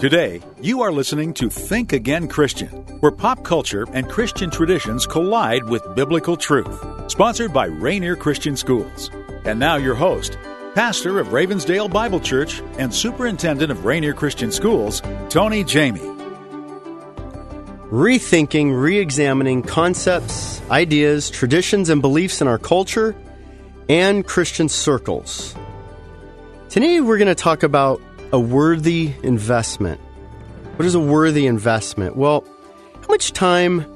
Today, you are listening to Think Again Christian, where pop culture and Christian traditions collide with biblical truth. Sponsored by Rainier Christian Schools. And now, your host, pastor of Ravensdale Bible Church and superintendent of Rainier Christian Schools, Tony Jamie. Rethinking, re examining concepts, ideas, traditions, and beliefs in our culture and Christian circles. Today, we're going to talk about a worthy investment. What is a worthy investment? Well, how much time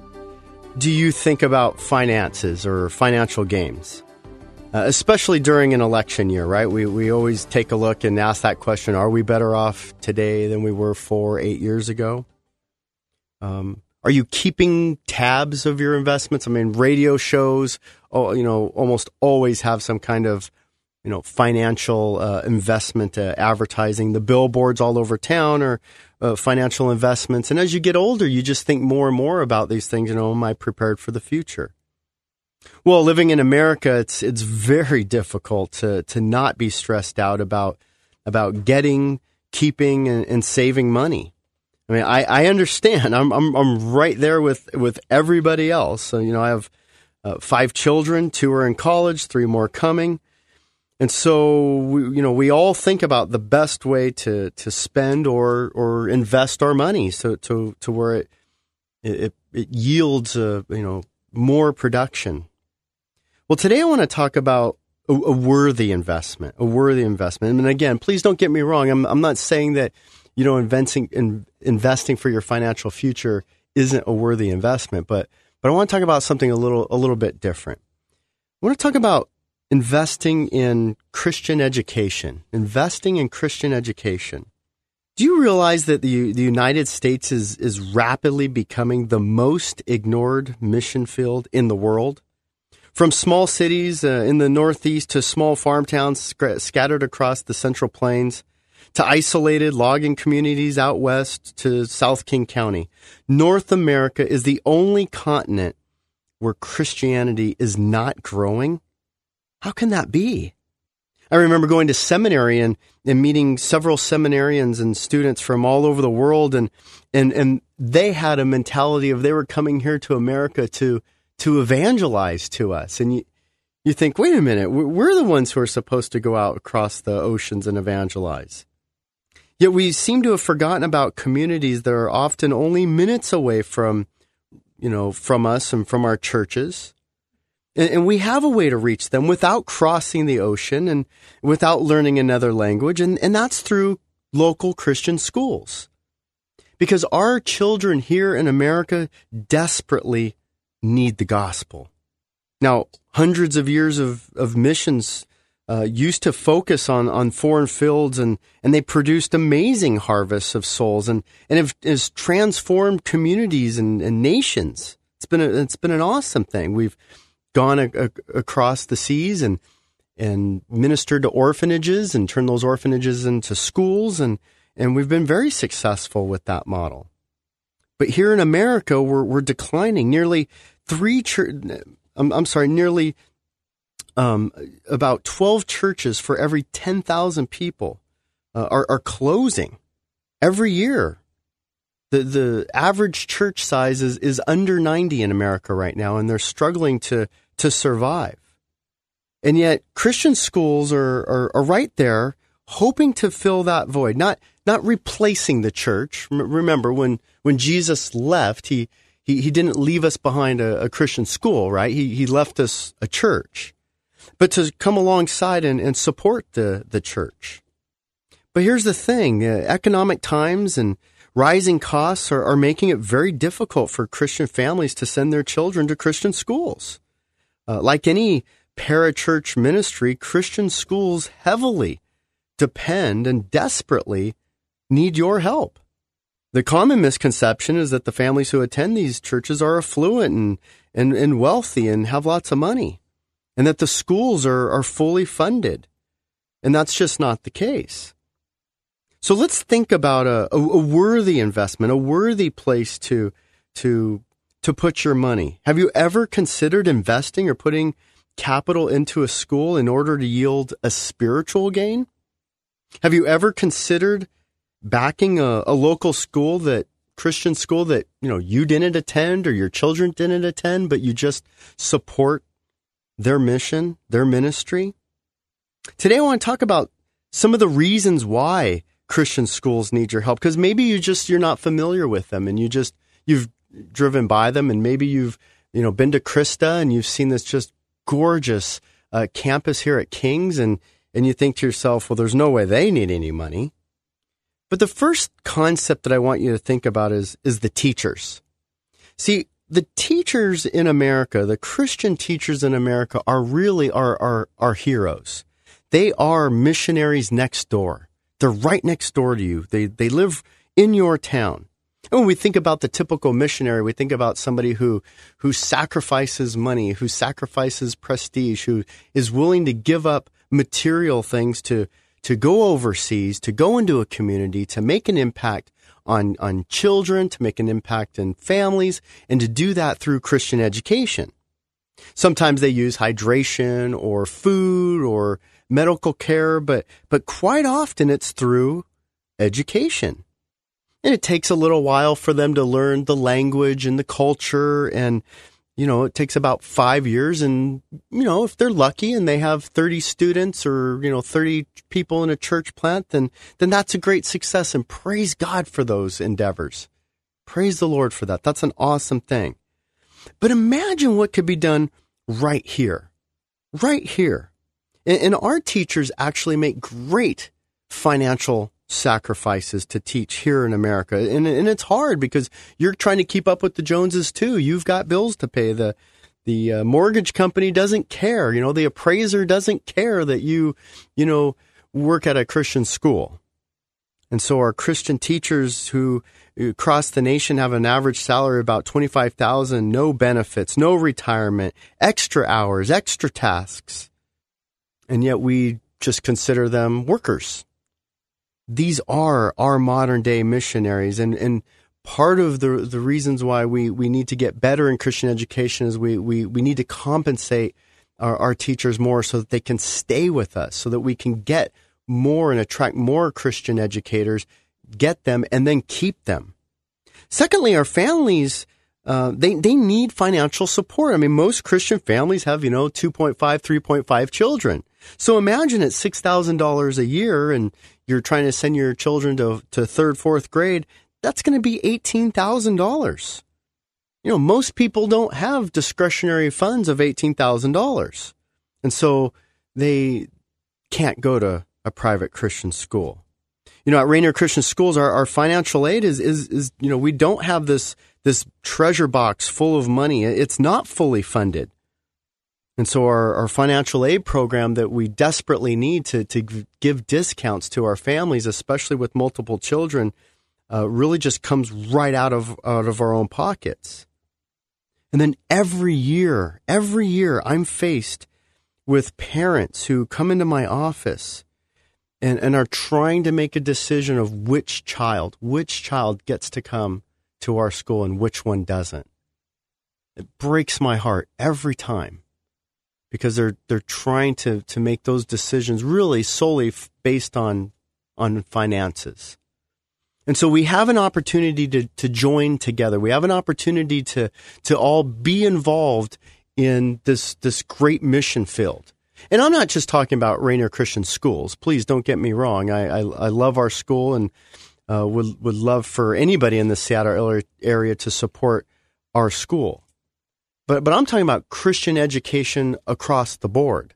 do you think about finances or financial gains? Uh, especially during an election year, right? We, we always take a look and ask that question Are we better off today than we were four, eight years ago? Um, are you keeping tabs of your investments? I mean, radio shows, oh, you know, almost always have some kind of you know, financial uh, investment uh, advertising. The billboards all over town are uh, financial investments. And as you get older, you just think more and more about these things. You know, am I prepared for the future? Well, living in America, it's it's very difficult to to not be stressed out about about getting, keeping, and, and saving money. I mean, I, I understand. I'm, I'm I'm right there with with everybody else. So, you know, I have uh, five children. Two are in college. Three more coming. And so, we, you know, we all think about the best way to, to spend or, or invest our money so to, to where it, it, it yields, a, you know, more production. Well, today I want to talk about a, a, worthy investment, a worthy investment. And again, please don't get me wrong. I'm, I'm not saying that, you know, investing, in, investing for your financial future isn't a worthy investment, but, but I want to talk about something a little, a little bit different. I want to talk about investing in Christian education, investing in Christian education. Do you realize that the, the United States is, is rapidly becoming the most ignored mission field in the world? From small cities uh, in the Northeast to small farm towns sc- scattered across the Central Plains to isolated logging communities out west to South King County, North America is the only continent where Christianity is not growing how can that be? I remember going to seminary and, and meeting several seminarians and students from all over the world and, and, and they had a mentality of they were coming here to America to, to evangelize to us. And you, you think, wait a minute, we're the ones who are supposed to go out across the oceans and evangelize. Yet we seem to have forgotten about communities that are often only minutes away from, you know, from us and from our churches. And, we have a way to reach them without crossing the ocean and without learning another language. And, and that's through local Christian schools. Because our children here in America desperately need the gospel. Now, hundreds of years of, of missions uh, used to focus on, on foreign fields and, and they produced amazing harvests of souls and, and have, has transformed communities and, and nations. It's been a, it's been an awesome thing. We've gone a, a, across the seas and and ministered to orphanages and turned those orphanages into schools and and we've been very successful with that model. But here in America, we're we're declining. Nearly three church. I'm, I'm sorry, nearly um, about twelve churches for every ten thousand people uh, are are closing every year the the average church size is, is under 90 in America right now, and they're struggling to to survive. And yet, Christian schools are, are, are right there, hoping to fill that void, not not replacing the church. remember, when when Jesus left, he he, he didn't leave us behind a, a Christian school, right? He he left us a church, but to come alongside and, and support the the church. But here's the thing: uh, economic times and rising costs are, are making it very difficult for Christian families to send their children to Christian schools. Uh, like any parachurch ministry, Christian schools heavily depend and desperately need your help. The common misconception is that the families who attend these churches are affluent and, and, and wealthy and have lots of money, and that the schools are, are fully funded. And that's just not the case. So let's think about a, a, a worthy investment, a worthy place to to to put your money. Have you ever considered investing or putting capital into a school in order to yield a spiritual gain? Have you ever considered backing a, a local school that Christian school that you know you didn't attend or your children didn't attend, but you just support their mission, their ministry. Today, I want to talk about some of the reasons why Christian schools need your help because maybe you just you're not familiar with them and you just you've driven by them and maybe you've you know been to CRISTA and you've seen this just gorgeous uh, campus here at Kings and and you think to yourself, well, there's no way they need any money. But the first concept that I want you to think about is is the teachers. See, the teachers in America, the Christian teachers in America are really our, our, our heroes. They are missionaries next door. They're right next door to you. They, they live in your town. And when we think about the typical missionary, we think about somebody who, who sacrifices money, who sacrifices prestige, who is willing to give up material things to, to go overseas, to go into a community, to make an impact on, on children, to make an impact in families, and to do that through Christian education. Sometimes they use hydration or food or medical care, but, but quite often it's through education. And it takes a little while for them to learn the language and the culture and you know, it takes about five years. And, you know, if they're lucky and they have 30 students or, you know, 30 people in a church plant, then, then that's a great success. And praise God for those endeavors. Praise the Lord for that. That's an awesome thing. But imagine what could be done right here, right here. And, our teachers actually make great financial sacrifices to teach here in America. And, and it's hard because you're trying to keep up with the Joneses too. You've got bills to pay. The, the uh, mortgage company doesn't care. You know, the appraiser doesn't care that you, you know, work at a Christian school. And so our Christian teachers who across the nation have an average salary about 25,000, no benefits, no retirement, extra hours, extra tasks. And yet we just consider them workers these are our modern day missionaries and and part of the the reasons why we we need to get better in Christian education is we we we need to compensate our, our teachers more so that they can stay with us so that we can get more and attract more Christian educators get them and then keep them secondly our families uh, they they need financial support. I mean, most Christian families have you know 2.5, 3.5 children. So imagine thousand dollars a year, and you're trying to send your children to, to third, fourth grade, that's going to be $18,000. You know, most people don't have discretionary funds of $18,000. And so they can't go to a private Christian school. You know, at Rainier Christian Schools, our, our financial aid is, is, is, you know, we don't have this, this treasure box full of money. It's not fully funded. And so our, our financial aid program that we desperately need to, to give discounts to our families, especially with multiple children, uh, really just comes right out of, out of our own pockets. And then every year, every year, I'm faced with parents who come into my office and, and are trying to make a decision of which child, which child gets to come to our school and which one doesn't. It breaks my heart every time because they're they're trying to to make those decisions really solely f- based on on finances. And so we have an opportunity to to join together. We have an opportunity to to all be involved in this this great mission field. And I'm not just talking about Rainier Christian Schools. Please don't get me wrong. I I, I love our school and uh, would would love for anybody in the Seattle area to support our school. But, but I'm talking about Christian education across the board,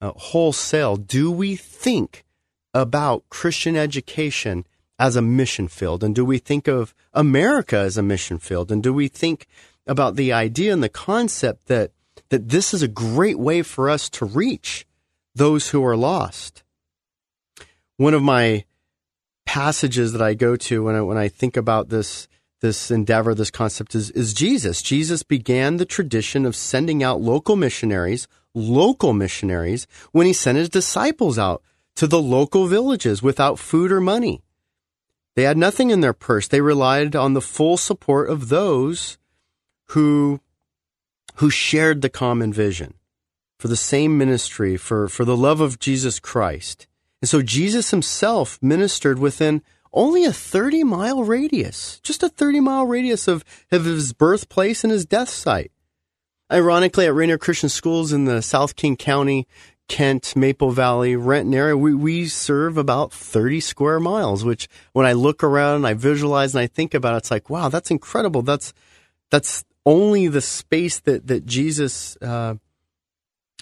uh, wholesale. Do we think about Christian education as a mission field? And do we think of America as a mission field? And do we think about the idea and the concept that, that this is a great way for us to reach those who are lost? One of my passages that I go to when I, when I think about this this endeavor, this concept is, is Jesus. Jesus began the tradition of sending out local missionaries, local missionaries, when he sent his disciples out to the local villages without food or money. They had nothing in their purse. They relied on the full support of those who, who shared the common vision for the same ministry, for, for the love of Jesus Christ. And so Jesus himself ministered within only a 30 mile radius, just a 30 mile radius of, of his birthplace and his death site. Ironically, at Rainier Christian Schools in the South King County, Kent, Maple Valley, Renton area, we, we serve about 30 square miles, which when I look around and I visualize and I think about it, it's like, wow, that's incredible. That's, that's only the space that, that Jesus, uh,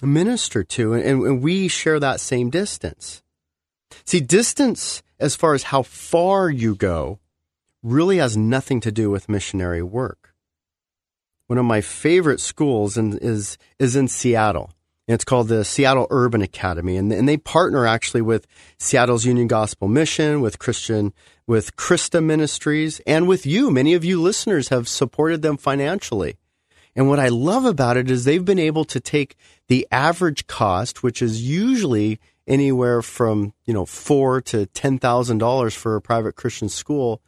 ministered to. And, and we share that same distance. See, distance as far as how far you go really has nothing to do with missionary work. One of my favorite schools in, is is in Seattle. And it's called the Seattle Urban Academy, and, and they partner actually with Seattle's Union Gospel Mission, with Christian, with CRISTA Ministries, and with you. Many of you listeners have supported them financially. And what I love about it is they've been able to take the average cost, which is usually anywhere from you know four to ten thousand dollars for a private Christian school,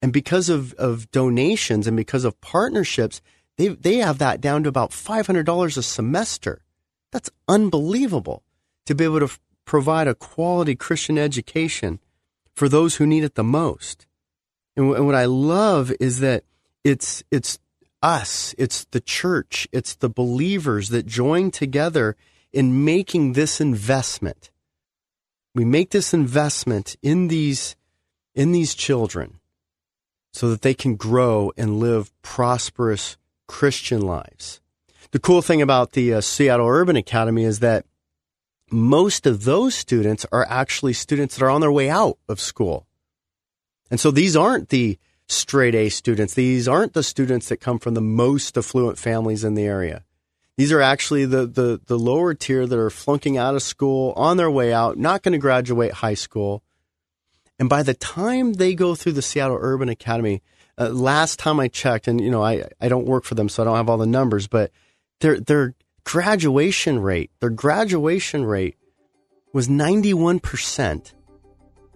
and because of, of donations and because of partnerships, they they have that down to about five hundred dollars a semester. That's unbelievable to be able to f- provide a quality Christian education for those who need it the most. And, w- and what I love is that it's it's us, it's the church, it's the believers that join together in making this investment we make this investment in these in these children so that they can grow and live prosperous Christian lives. The cool thing about the uh, Seattle Urban Academy is that most of those students are actually students that are on their way out of school. And so these aren't the straight A students. These aren't the students that come from the most affluent families in the area. These are actually the, the, the lower tier that are flunking out of school on their way out, not going to graduate high school. And by the time they go through the Seattle Urban Academy, uh, last time I checked, and you know, I, I don't work for them, so I don't have all the numbers, but their, their graduation rate, their graduation rate was 91%,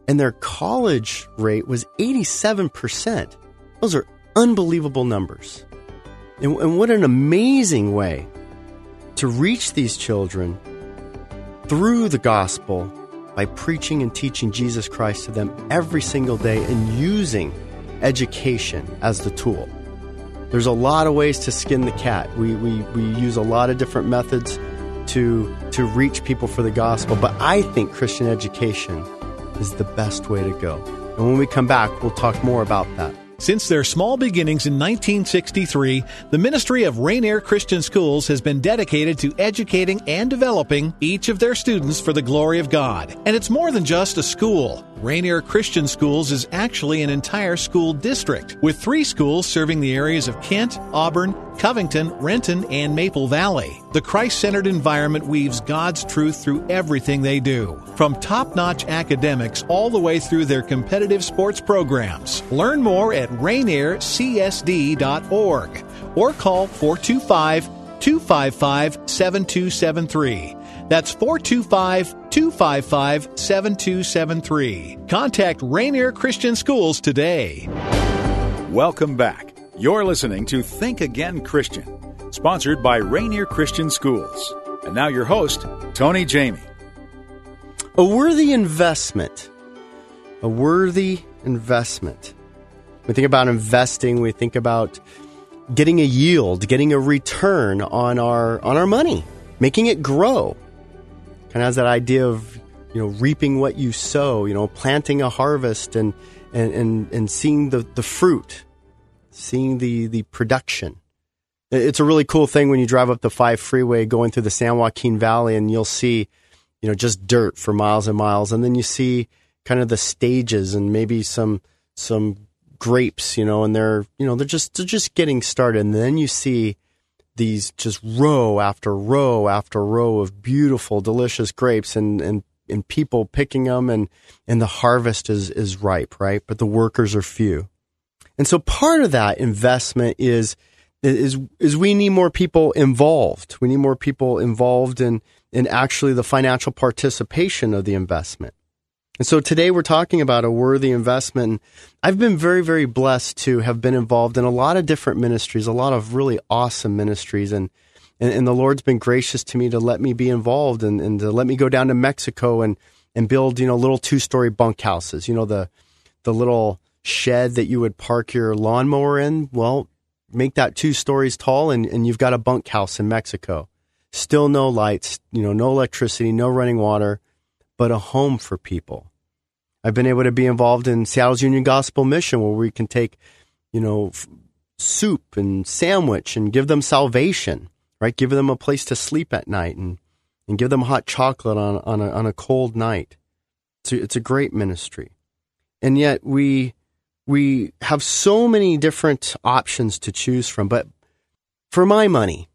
and their college rate was 87%. Those are unbelievable numbers. And, and what an amazing way to reach these children through the gospel by preaching and teaching Jesus Christ to them every single day and using education as the tool. There's a lot of ways to skin the cat. We, we, we use a lot of different methods to, to reach people for the gospel, but I think Christian education is the best way to go. And when we come back, we'll talk more about that. Since their small beginnings in 1963, the Ministry of Rainier Christian Schools has been dedicated to educating and developing each of their students for the glory of God. And it's more than just a school. Rainier Christian Schools is actually an entire school district, with three schools serving the areas of Kent, Auburn, Covington, Renton, and Maple Valley. The Christ centered environment weaves God's truth through everything they do, from top notch academics all the way through their competitive sports programs. Learn more at rainiercsd.org or call 425 255 7273. That's 425 255 7273. Contact Rainier Christian Schools today. Welcome back. You're listening to Think Again Christian, sponsored by Rainier Christian Schools. And now your host, Tony Jamie. A worthy investment. A worthy investment. We think about investing, we think about getting a yield, getting a return on our on our money, making it grow. Kind of has that idea of you know reaping what you sow, you know, planting a harvest and and and, and seeing the, the fruit, seeing the the production. It's a really cool thing when you drive up the five freeway going through the San Joaquin Valley and you'll see, you know, just dirt for miles and miles, and then you see kind of the stages and maybe some some grapes, you know, and they're you know they're just they're just getting started, and then you see these just row after row after row of beautiful, delicious grapes, and and and people picking them, and and the harvest is is ripe, right? But the workers are few, and so part of that investment is is is we need more people involved. We need more people involved in in actually the financial participation of the investment. And so today we're talking about a worthy investment. I've been very, very blessed to have been involved in a lot of different ministries, a lot of really awesome ministries. And, and, and the Lord's been gracious to me to let me be involved and, and to let me go down to Mexico and, and build, you know, little two story bunkhouses, you know, the, the little shed that you would park your lawnmower in, well, make that two stories tall and, and you've got a bunkhouse in Mexico. Still no lights, you know, no electricity, no running water, but a home for people. I've been able to be involved in Seattle's Union Gospel Mission where we can take, you know, soup and sandwich and give them salvation, right? Give them a place to sleep at night and, and give them hot chocolate on, on, a, on a cold night. A, it's a great ministry. And yet we, we have so many different options to choose from. But for my money,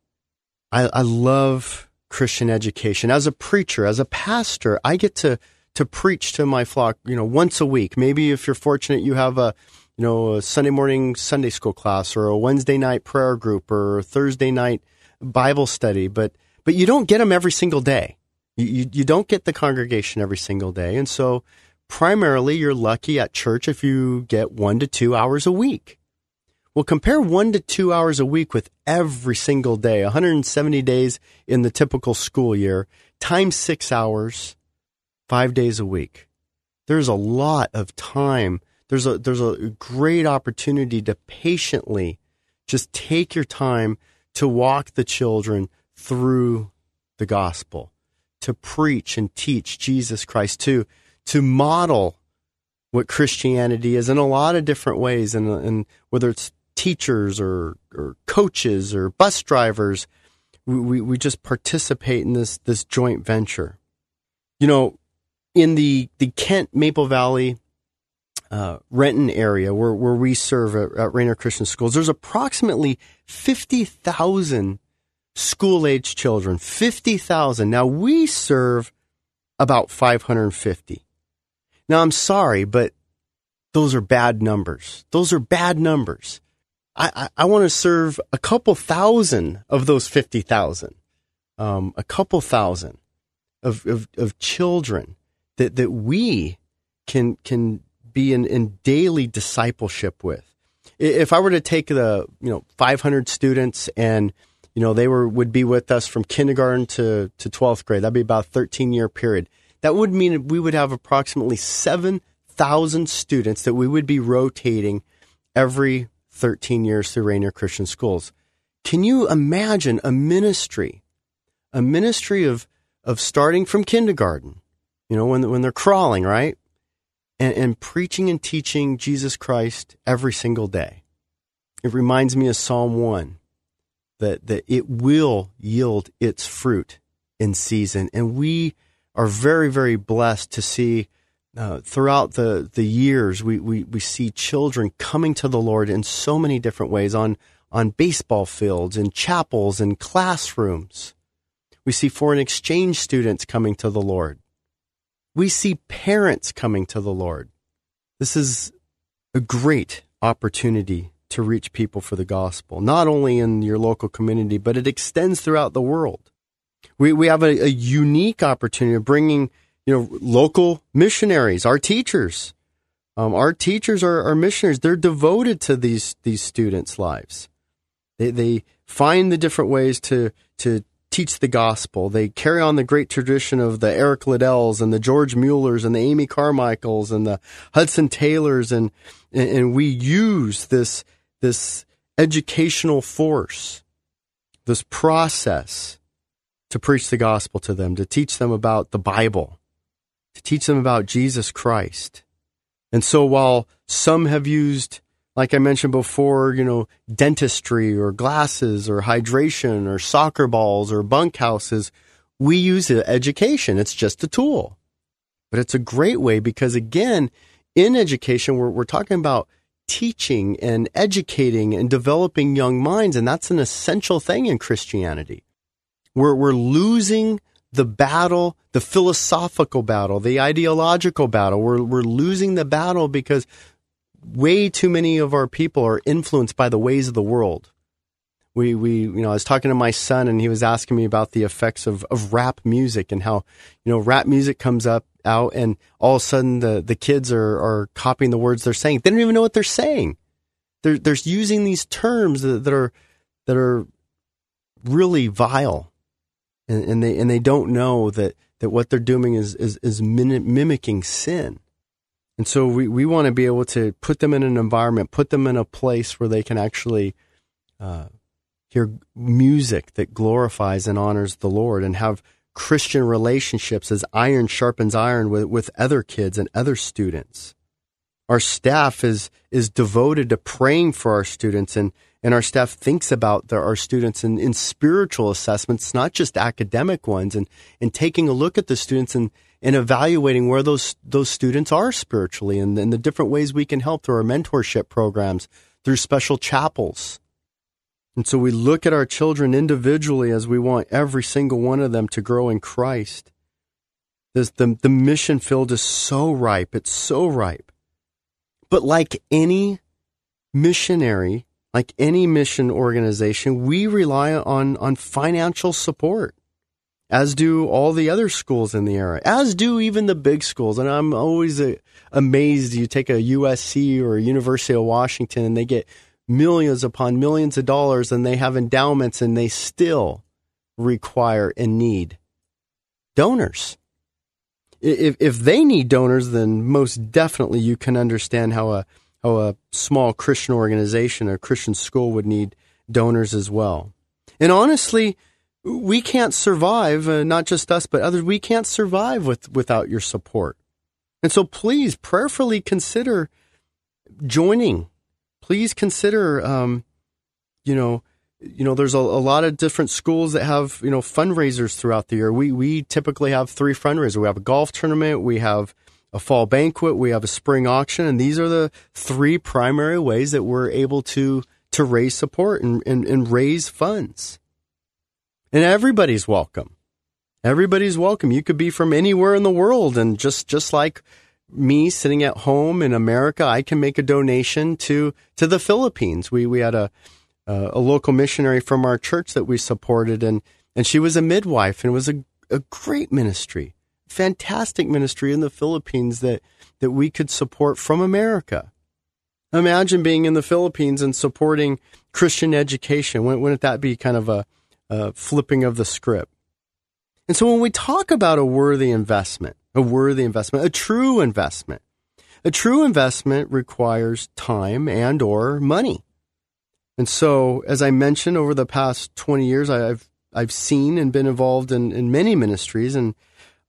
I, I love Christian education. As a preacher, as a pastor, I get to to preach to my flock, you know, once a week. Maybe if you're fortunate, you have a you know a Sunday morning Sunday school class or a Wednesday night prayer group or Thursday night Bible study. But but you don't get them every single day. You, you, you don't get the congregation every single day, and so primarily you're lucky at church if you get one to two hours a week. Well, compare one to two hours a week with every single day, 170 days in the typical school year, times six hours, five days a week. There's a lot of time. There's a, there's a great opportunity to patiently just take your time to walk the children through the gospel, to preach and teach Jesus Christ, to to model what Christianity is in a lot of different ways, and, and whether it's teachers or, or coaches or bus drivers, we, we just participate in this this joint venture. You know, in the the Kent Maple Valley uh, Renton area where where we serve at, at Rainier Christian Schools, there's approximately fifty thousand school age children. Fifty thousand. Now we serve about five hundred fifty. Now, I'm sorry, but those are bad numbers. Those are bad numbers. I, I, I want to serve a couple thousand of those 50,000, um, a couple thousand of, of, of children that, that we can, can be in, in daily discipleship with. If I were to take the, you know, 500 students and, you know, they were, would be with us from kindergarten to, to 12th grade, that'd be about a 13 year period that would mean we would have approximately 7,000 students that we would be rotating every 13 years through Rainier Christian Schools. Can you imagine a ministry, a ministry of, of starting from kindergarten, you know, when, when they're crawling, right? And, and preaching and teaching Jesus Christ every single day. It reminds me of Psalm 1 that, that it will yield its fruit in season. And we are very, very blessed to see uh, throughout the, the years, we, we, we see children coming to the Lord in so many different ways on, on baseball fields, in chapels, in classrooms. We see foreign exchange students coming to the Lord. We see parents coming to the Lord. This is a great opportunity to reach people for the gospel, not only in your local community, but it extends throughout the world. We, we have a, a unique opportunity of bringing, you know, local missionaries, our teachers. Um, our teachers are, are missionaries. They're devoted to these, these students' lives. They, they find the different ways to, to teach the gospel. They carry on the great tradition of the Eric Liddells and the George Muellers and the Amy Carmichaels and the Hudson Taylors, and, and, and we use this this educational force, this process to preach the gospel to them, to teach them about the Bible, to teach them about Jesus Christ. And so while some have used, like I mentioned before, you know, dentistry or glasses or hydration or soccer balls or bunkhouses, we use education. It's just a tool. But it's a great way because again, in education, we're, we're talking about teaching and educating and developing young minds. And that's an essential thing in Christianity. We're, we're losing the battle, the philosophical battle, the ideological battle. We're, we're losing the battle because way too many of our people are influenced by the ways of the world. We, we, you know, I was talking to my son and he was asking me about the effects of, of rap music and how, you know, rap music comes up out and all of a sudden the, the kids are, are copying the words they're saying. They don't even know what they're saying. They're, they're using these terms that, that are, that are really vile and, and they and they don't know that that what they're doing is is, is mimicking sin. And so we, we want to be able to put them in an environment, put them in a place where they can actually uh, hear music that glorifies and honors the Lord and have Christian relationships as iron sharpens iron with, with other kids and other students. Our staff is is devoted to praying for our students and and our staff thinks about the, our students in, in spiritual assessments, not just academic ones, and, and taking a look at the students and, and evaluating where those those students are spiritually and, and the different ways we can help through our mentorship programs, through special chapels. And so we look at our children individually as we want every single one of them to grow in Christ. This, the, the mission field is so ripe. It's so ripe. But like any missionary, like any mission organization, we rely on, on financial support, as do all the other schools in the area, as do even the big schools. And I'm always uh, amazed. You take a USC or a University of Washington and they get millions upon millions of dollars and they have endowments and they still require and need donors. If, if they need donors, then most definitely you can understand how a, how a small Christian organization or Christian school would need donors as well. And honestly, we can't survive, uh, not just us, but others, we can't survive with, without your support. And so please prayerfully consider joining please consider, um, you know, you know, there's a, a, lot of different schools that have, you know, fundraisers throughout the year. We, we typically have three fundraisers. We have a golf tournament, we have a fall banquet, we have a spring auction, and these are the three primary ways that we're able to, to raise support and, and, and raise funds. And everybody's welcome. Everybody's welcome. You could be from anywhere in the world and just, just like me sitting at home in America, I can make a donation to to the Philippines. We we had a Uh, a local missionary from our church that we supported, and and she was a midwife, and it was a a great ministry, fantastic ministry in the Philippines that that we could support from America. Imagine being in the Philippines and supporting Christian education. Wouldn't, wouldn't that be kind of a, a flipping of the script? And so when we talk about a worthy investment, a worthy investment, a true investment. A true investment requires time and or money. And so, as I mentioned, over the past 20 years, I've, I've seen and been involved in, in many ministries, and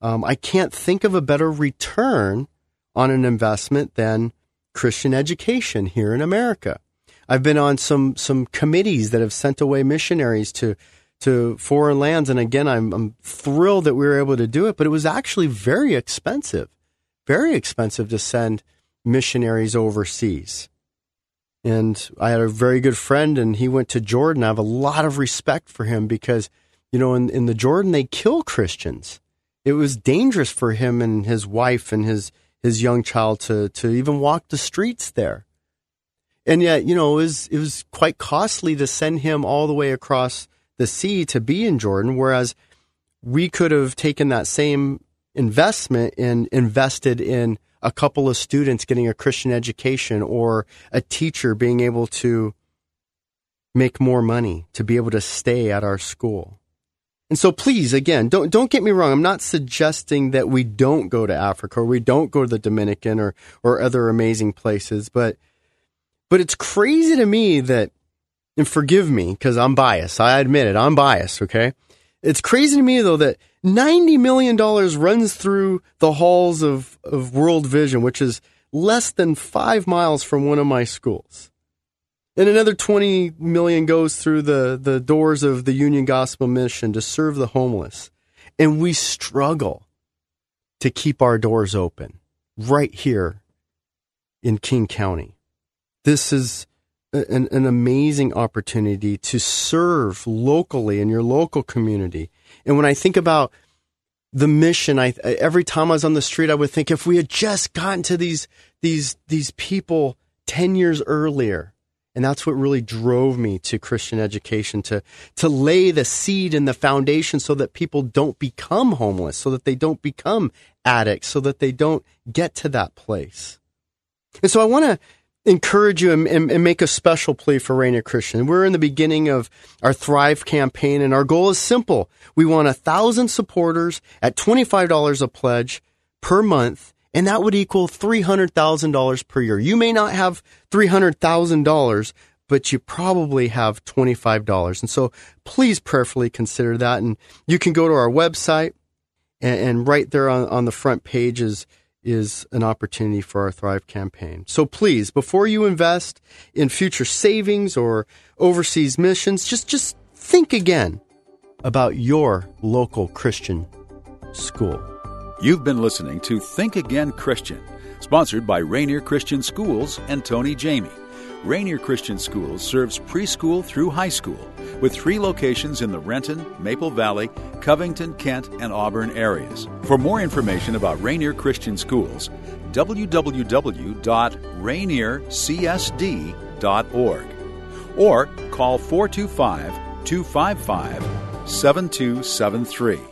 um, I can't think of a better return on an investment than Christian education here in America. I've been on some, some committees that have sent away missionaries to to foreign lands. And again, I'm, I'm thrilled that we were able to do it, but it was actually very expensive, very expensive to send missionaries overseas. And I had a very good friend, and he went to Jordan. I have a lot of respect for him because, you know, in, in the Jordan, they kill Christians. It was dangerous for him and his wife and his, his young child to, to even walk the streets there. And yet, you know, it was, it was quite costly to send him all the way across the sea to be in Jordan, whereas we could have taken that same investment and invested in a couple of students getting a Christian education or a teacher being able to make more money to be able to stay at our school. And so please, again, don't, don't get me wrong. I'm not suggesting that we don't go to Africa or we don't go to the Dominican or, or other amazing places, but, but it's crazy to me that and forgive me because I'm biased. I admit it. I'm biased. Okay. It's crazy to me though that $90 million runs through the halls of, of World Vision, which is less than five miles from one of my schools. And another 20 million goes through the, the doors of the Union Gospel Mission to serve the homeless. And we struggle to keep our doors open right here in King County. This is an, an amazing opportunity to serve locally in your local community. And when I think about the mission, I every time I was on the street, I would think if we had just gotten to these these these people ten years earlier, and that's what really drove me to Christian education to to lay the seed and the foundation so that people don't become homeless, so that they don't become addicts, so that they don't get to that place. And so I want to encourage you and, and, and, make a special plea for Rainier Christian. We're in the beginning of our Thrive campaign, and our goal is simple. We want a thousand supporters at $25 a pledge per month, And that would equal $300,000 per year. You may not have $300,000, but you probably have $25. And so please prayerfully consider that. And you can go to our website, and, and right there on, on the front page is, is an opportunity for our Thrive campaign. So please, before you invest in future savings or overseas missions, just, just think again about your local Christian school. You've been listening to Think Again Christian, sponsored by Rainier Christian Schools and Tony Jamie. Rainier Christian Schools serves preschool through high school with three locations in the Renton, Maple Valley, Covington, Kent, and Auburn areas. For more information about Rainier Christian Schools, www.rainiercsd.org or call 425 255 7273.